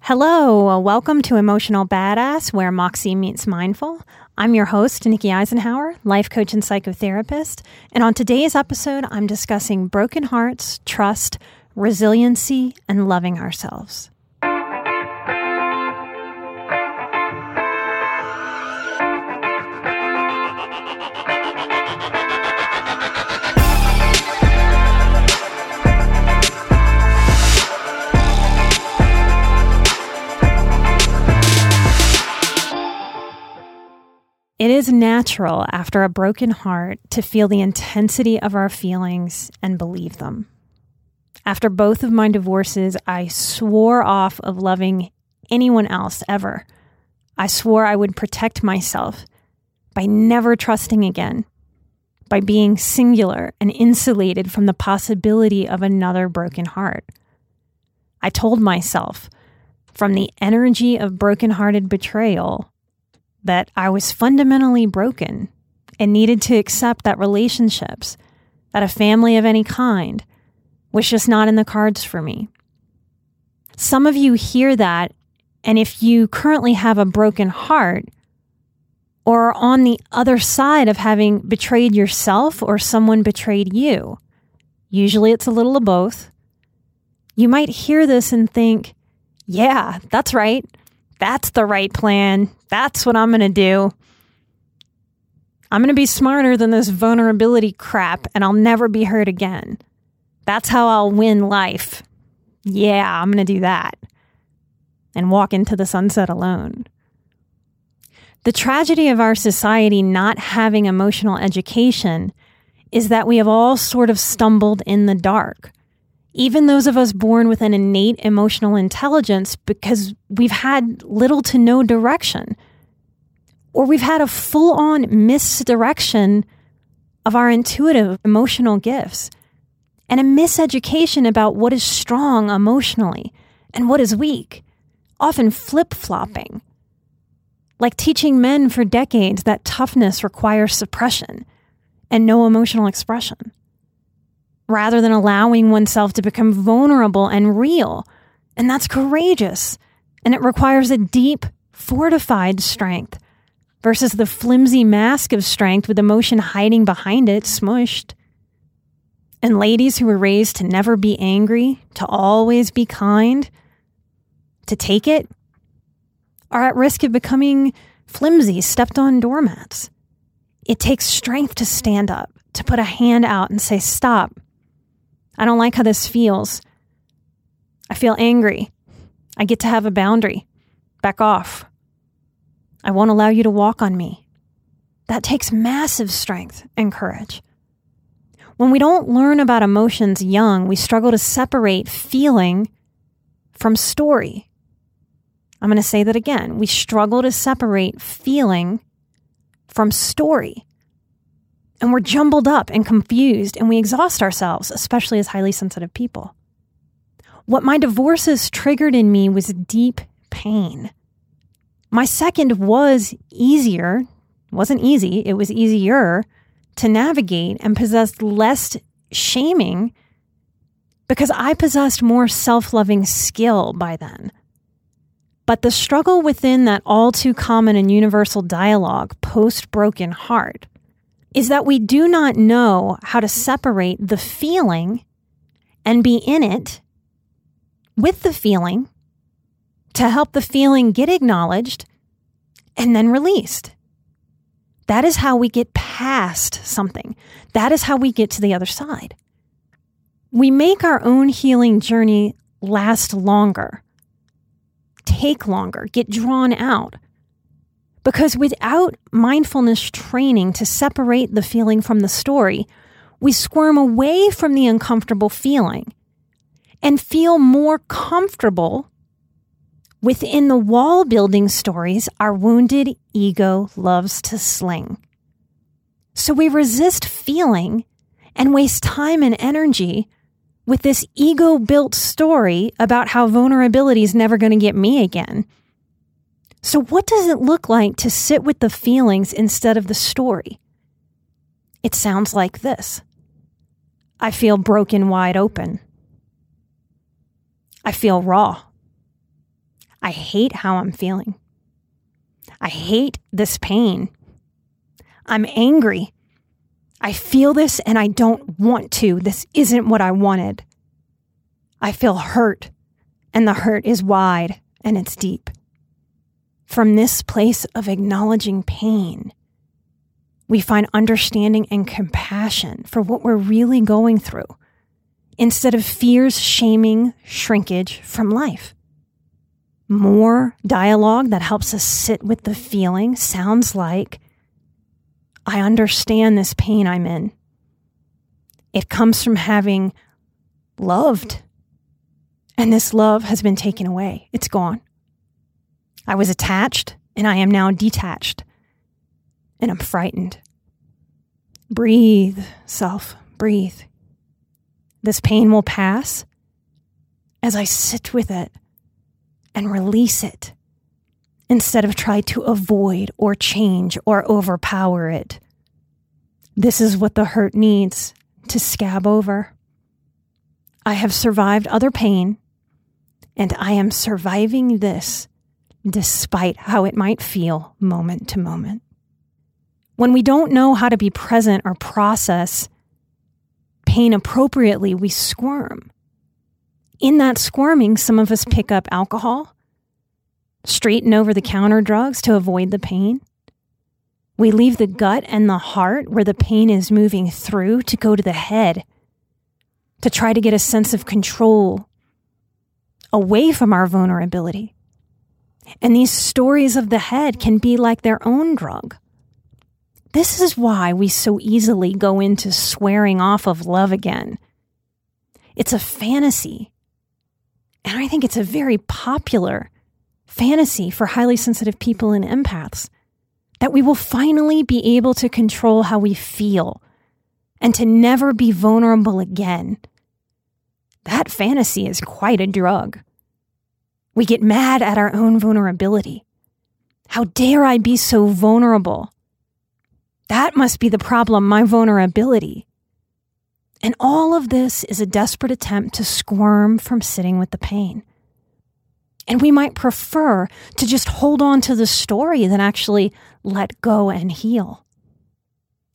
Hello, uh, welcome to Emotional Badass, where Moxie meets mindful. I'm your host, Nikki Eisenhower, life coach and psychotherapist. And on today's episode, I'm discussing broken hearts, trust, resiliency, and loving ourselves. It is natural after a broken heart to feel the intensity of our feelings and believe them. After both of my divorces, I swore off of loving anyone else ever. I swore I would protect myself by never trusting again, by being singular and insulated from the possibility of another broken heart. I told myself, from the energy of broken-hearted betrayal, that I was fundamentally broken and needed to accept that relationships, that a family of any kind, was just not in the cards for me. Some of you hear that, and if you currently have a broken heart, or are on the other side of having betrayed yourself or someone betrayed you, usually it's a little of both, you might hear this and think, yeah, that's right. That's the right plan. That's what I'm going to do. I'm going to be smarter than this vulnerability crap and I'll never be hurt again. That's how I'll win life. Yeah, I'm going to do that. And walk into the sunset alone. The tragedy of our society not having emotional education is that we have all sort of stumbled in the dark even those of us born with an innate emotional intelligence because we've had little to no direction, or we've had a full on misdirection of our intuitive emotional gifts, and a miseducation about what is strong emotionally and what is weak, often flip flopping. Like teaching men for decades that toughness requires suppression and no emotional expression rather than allowing oneself to become vulnerable and real. And that's courageous. And it requires a deep, fortified strength versus the flimsy mask of strength with emotion hiding behind it, smushed. And ladies who were raised to never be angry, to always be kind, to take it, are at risk of becoming flimsy, stepped on doormats. It takes strength to stand up, to put a hand out and say, Stop, I don't like how this feels. I feel angry. I get to have a boundary. Back off. I won't allow you to walk on me. That takes massive strength and courage. When we don't learn about emotions young, we struggle to separate feeling from story. I'm going to say that again. We struggle to separate feeling from story and we're jumbled up and confused and we exhaust ourselves, especially as highly sensitive people. What my divorces triggered in me was deep pain. My second was easier, wasn't easy, it was easier to navigate and possessed less shaming because I possessed more self loving skill by then. But the struggle within that all too common and universal dialogue post broken heart is that we do not know how to separate the feeling and be in it with the feeling to help the feeling get acknowledged and then released. That is how we get past something. That is how we get to the other side. We make our own healing journey last longer, take longer, get drawn out. Because without mindfulness training to separate the feeling from the story, we squirm away from the uncomfortable feeling and feel more comfortable within the wall building stories our wounded ego loves to sling. So we resist feeling and waste time and energy with this ego built story about how vulnerability is never going to get me again. So, what does it look like to sit with the feelings instead of the story? It sounds like this I feel broken wide open. I feel raw. I hate how I'm feeling. I hate this pain. I'm angry. I feel this and I don't want to. This isn't what I wanted. I feel hurt, and the hurt is wide and it's deep. From this place of acknowledging pain, we find understanding and compassion for what we're really going through instead of fears, shaming, shrinkage from life. More dialogue that helps us sit with the feeling sounds like I understand this pain I'm in. It comes from having loved, and this love has been taken away. It's gone. I was attached, and I am now detached, and I'm frightened. Breathe, self, breathe. This pain will pass as I sit with it and release it instead of try to avoid or change or overpower it. This is what the hurt needs to scab over. I have survived other pain, and I am surviving this despite how it might feel moment to moment. When we don't know how to be present or process pain appropriately, we squirm. In that squirming, some of us pick up alcohol, straighten over the counter drugs to avoid the pain. We leave the gut and the heart where the pain is moving through to go to the head to try to get a sense of control away from our vulnerability. And these stories of the head can be like their own drug. This is why we so easily go into swearing off of love again. It's a fantasy. And I think it's a very popular fantasy for highly sensitive people and empaths that we will finally be able to control how we feel and to never be vulnerable again. That fantasy is quite a drug. We get mad at our own vulnerability. How dare I be so vulnerable? That must be the problem, my vulnerability. And all of this is a desperate attempt to squirm from sitting with the pain. And we might prefer to just hold on to the story than actually let go and heal.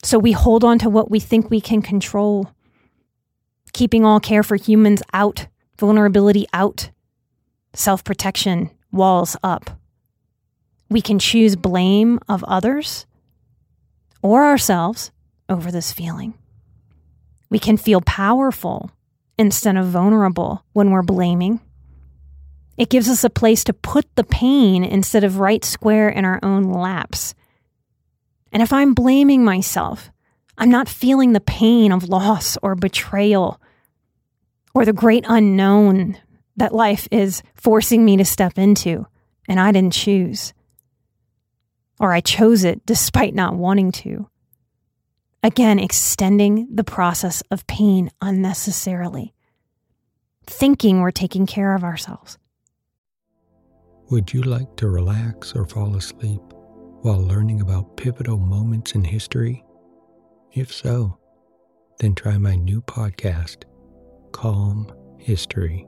So we hold on to what we think we can control, keeping all care for humans out, vulnerability out, self protection, walls up. We can choose blame of others or ourselves over this feeling. We can feel powerful instead of vulnerable when we're blaming. It gives us a place to put the pain instead of right square in our own laps. And if I'm blaming myself, I'm not feeling the pain of loss or betrayal or the great unknown that life is forcing me to step into, and I didn't choose. Or I chose it despite not wanting to. Again, extending the process of pain unnecessarily, thinking we're taking care of ourselves. Would you like to relax or fall asleep while learning about pivotal moments in history? If so, then try my new podcast, Calm History.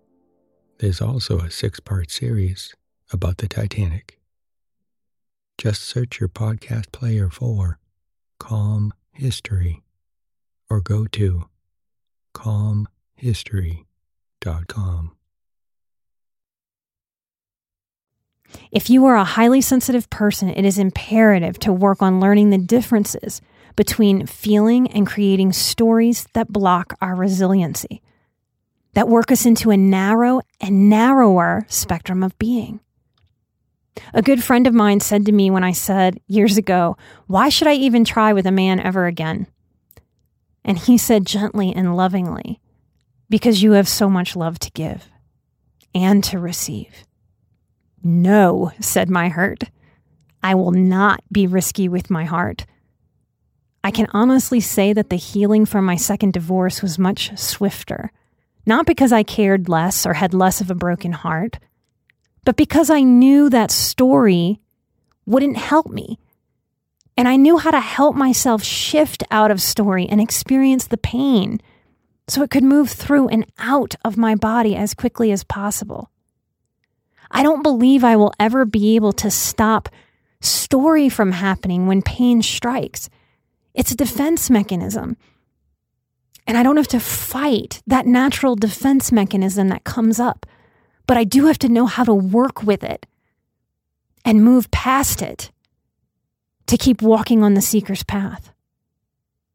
There's also a six part series about the Titanic. Just search your podcast player for Calm History or go to calmhistory.com. If you are a highly sensitive person, it is imperative to work on learning the differences between feeling and creating stories that block our resiliency, that work us into a narrow and narrower spectrum of being. A good friend of mine said to me when I said years ago, Why should I even try with a man ever again? And he said gently and lovingly, Because you have so much love to give and to receive. No, said my hurt. I will not be risky with my heart. I can honestly say that the healing from my second divorce was much swifter. Not because I cared less or had less of a broken heart, but because I knew that story wouldn't help me. And I knew how to help myself shift out of story and experience the pain so it could move through and out of my body as quickly as possible. I don't believe I will ever be able to stop story from happening when pain strikes. It's a defense mechanism. And I don't have to fight that natural defense mechanism that comes up, but I do have to know how to work with it and move past it to keep walking on the seeker's path.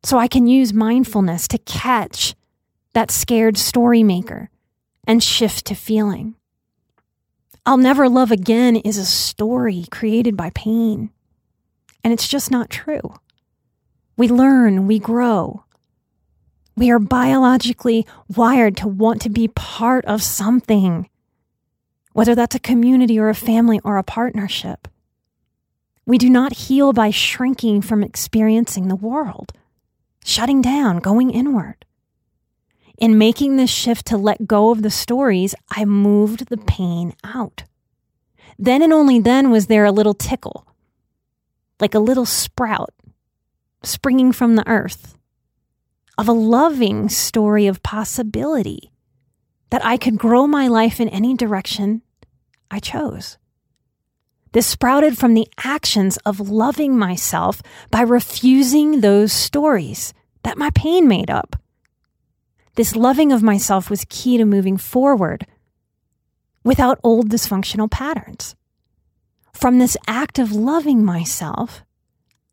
So I can use mindfulness to catch that scared story maker and shift to feeling. I'll never love again is a story created by pain. And it's just not true. We learn, we grow. We are biologically wired to want to be part of something, whether that's a community or a family or a partnership. We do not heal by shrinking from experiencing the world, shutting down, going inward. In making this shift to let go of the stories, I moved the pain out. Then and only then was there a little tickle, like a little sprout springing from the earth, of a loving story of possibility that I could grow my life in any direction I chose. This sprouted from the actions of loving myself by refusing those stories that my pain made up. This loving of myself was key to moving forward without old dysfunctional patterns. From this act of loving myself,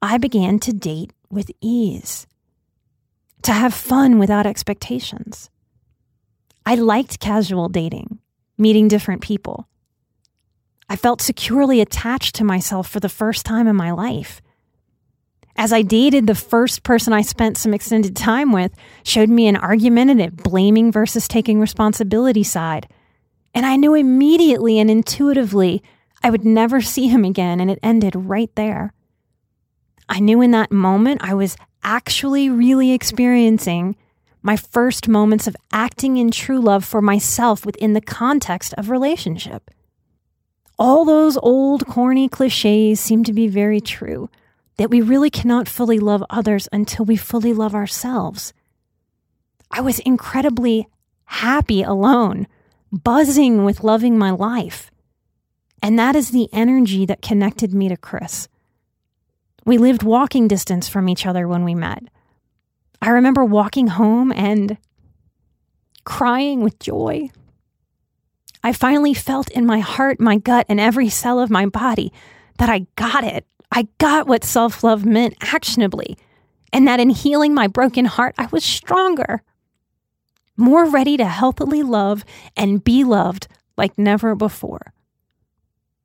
I began to date with ease, to have fun without expectations. I liked casual dating, meeting different people. I felt securely attached to myself for the first time in my life as I dated, the first person I spent some extended time with showed me an argumentative, blaming versus taking responsibility side. And I knew immediately and intuitively I would never see him again, and it ended right there. I knew in that moment I was actually really experiencing my first moments of acting in true love for myself within the context of relationship. All those old corny cliches seem to be very true that we really cannot fully love others until we fully love ourselves. I was incredibly happy alone, buzzing with loving my life. And that is the energy that connected me to Chris. We lived walking distance from each other when we met. I remember walking home and crying with joy. I finally felt in my heart, my gut, and every cell of my body that I got it. I got what self love meant actionably, and that in healing my broken heart, I was stronger, more ready to healthily love and be loved like never before.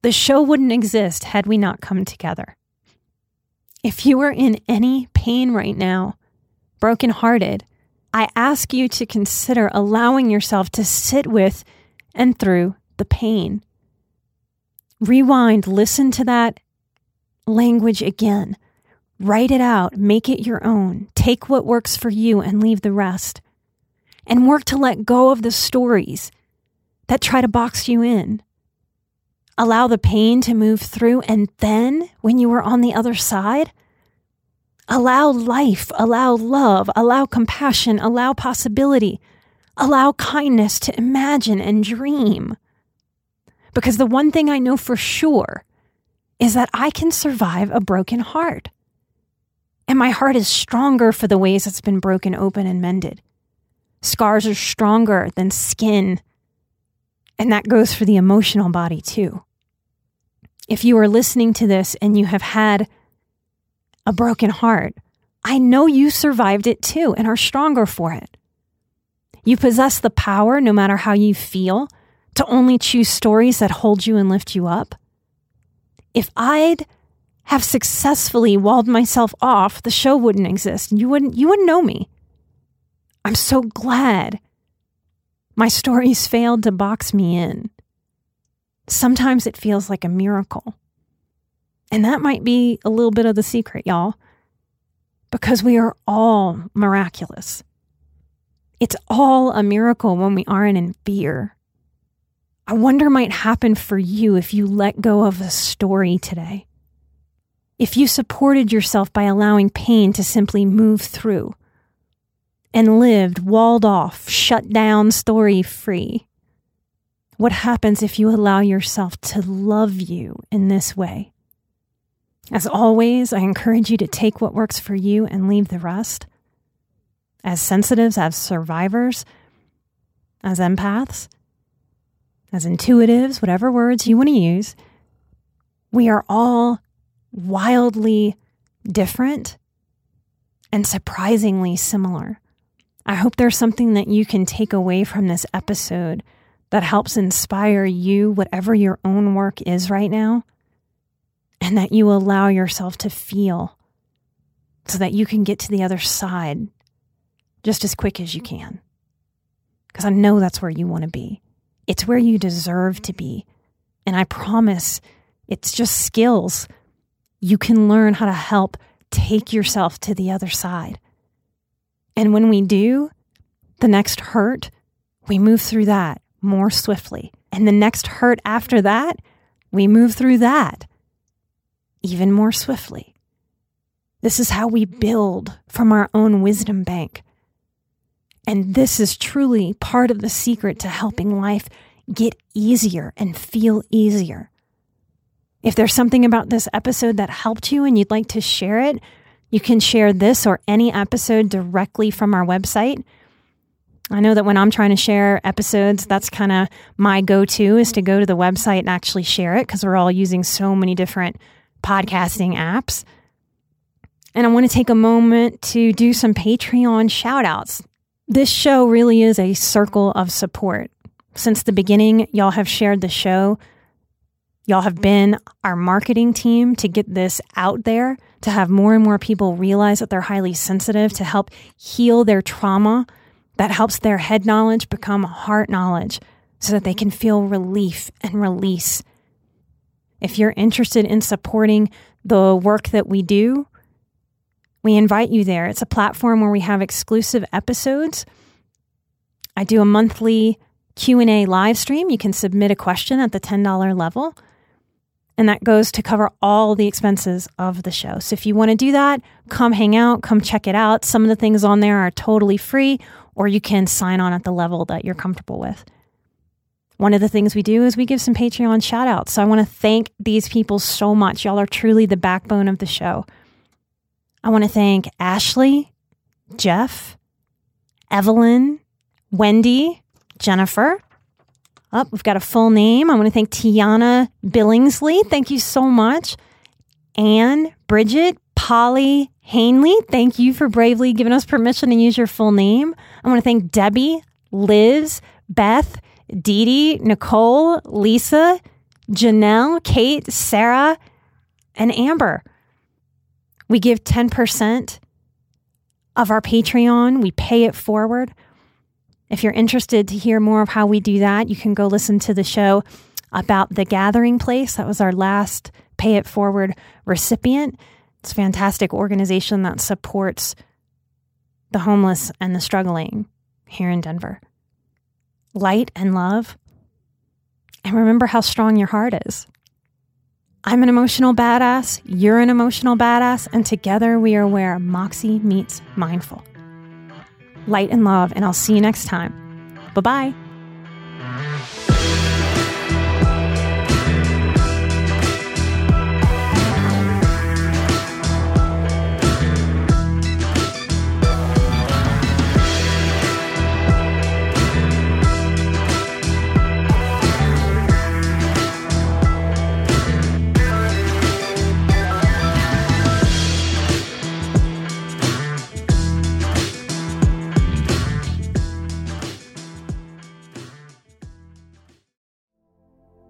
The show wouldn't exist had we not come together. If you are in any pain right now, brokenhearted, I ask you to consider allowing yourself to sit with and through the pain. Rewind, listen to that language again. Write it out, make it your own. Take what works for you and leave the rest. and work to let go of the stories that try to box you in. Allow the pain to move through, and then when you are on the other side, allow life, allow love, allow compassion, allow possibility, allow kindness to imagine and dream. Because the one thing I know for sure is that I can survive a broken heart. And my heart is stronger for the ways it's been broken open and mended. Scars are stronger than skin. And that goes for the emotional body too. If you are listening to this and you have had a broken heart, I know you survived it too and are stronger for it. You possess the power, no matter how you feel, to only choose stories that hold you and lift you up. If I'd have successfully walled myself off, the show wouldn't exist. You wouldn't you wouldn't know me. I'm so glad my stories failed to box me in. Sometimes it feels like a miracle. And that might be a little bit of the secret, y'all, because we are all miraculous. It's all a miracle when we aren't in fear. I wonder might happen for you if you let go of a story today if you supported yourself by allowing pain to simply move through and lived walled off, shut down, story free? What happens if you allow yourself to love you in this way? As always, I encourage you to take what works for you and leave the rest. As sensitives, as survivors, as empaths, as intuitives, whatever words you want to use, we are all wildly different and surprisingly similar. I hope there's something that you can take away from this episode that helps inspire you, whatever your own work is right now, and that you allow yourself to feel so that you can get to the other side just as quick as you can. Because I know that's where you want to be. It's where you deserve to be. And I promise it's just skills you can learn how to help take yourself to the other side. And when we do, the next hurt, we move through that more swiftly. And the next hurt after that, we move through that even more swiftly. This is how we build from our own wisdom bank. And this is truly part of the secret to helping life get easier and feel easier. If there's something about this episode that helped you and you'd like to share it, you can share this or any episode directly from our website. I know that when I'm trying to share episodes, that's kind of my go to is to go to the website and actually share it because we're all using so many different podcasting apps. And I want to take a moment to do some Patreon shout outs. This show really is a circle of support. Since the beginning, y'all have shared the show Y'all have been our marketing team to get this out there, to have more and more people realize that they're highly sensitive, to help heal their trauma that helps their head knowledge become heart knowledge so that they can feel relief and release. If you're interested in supporting the work that we do, we invite you there. It's a platform where we have exclusive episodes. I do a monthly Q&A live stream. You can submit a question at the $10 level and that goes to cover all the expenses of the show. So if you want to do that, come hang out, come check it out. Some of the things on there are totally free, or you can sign on at the level that you're comfortable with. One of the things we do is we give some Patreon shout outs. So I want to thank these people so much. Y'all are truly the backbone of the show. I want to thank Ashley, Jeff, Evelyn, Wendy, Jennifer, up, oh, we've got a full name. I want to thank Tiana Billingsley. Thank you so much. Anne, Bridget, Polly, Hanley, thank you for bravely giving us permission to use your full name. I want to thank Debbie, Liz, Beth, Dee Dee, Nicole, Lisa, Janelle, Kate, Sarah, and Amber. We give 10% of our Patreon, we pay it forward. If you're interested to hear more of how we do that, you can go listen to the show about the gathering place. That was our last Pay It Forward recipient. Fantastic organization that supports the homeless and the struggling here in Denver. Light and love. And remember how strong your heart is. I'm an emotional badass, you're an emotional badass, and together we are where Moxie meets mindful. Light and love, and I'll see you next time. Bye bye.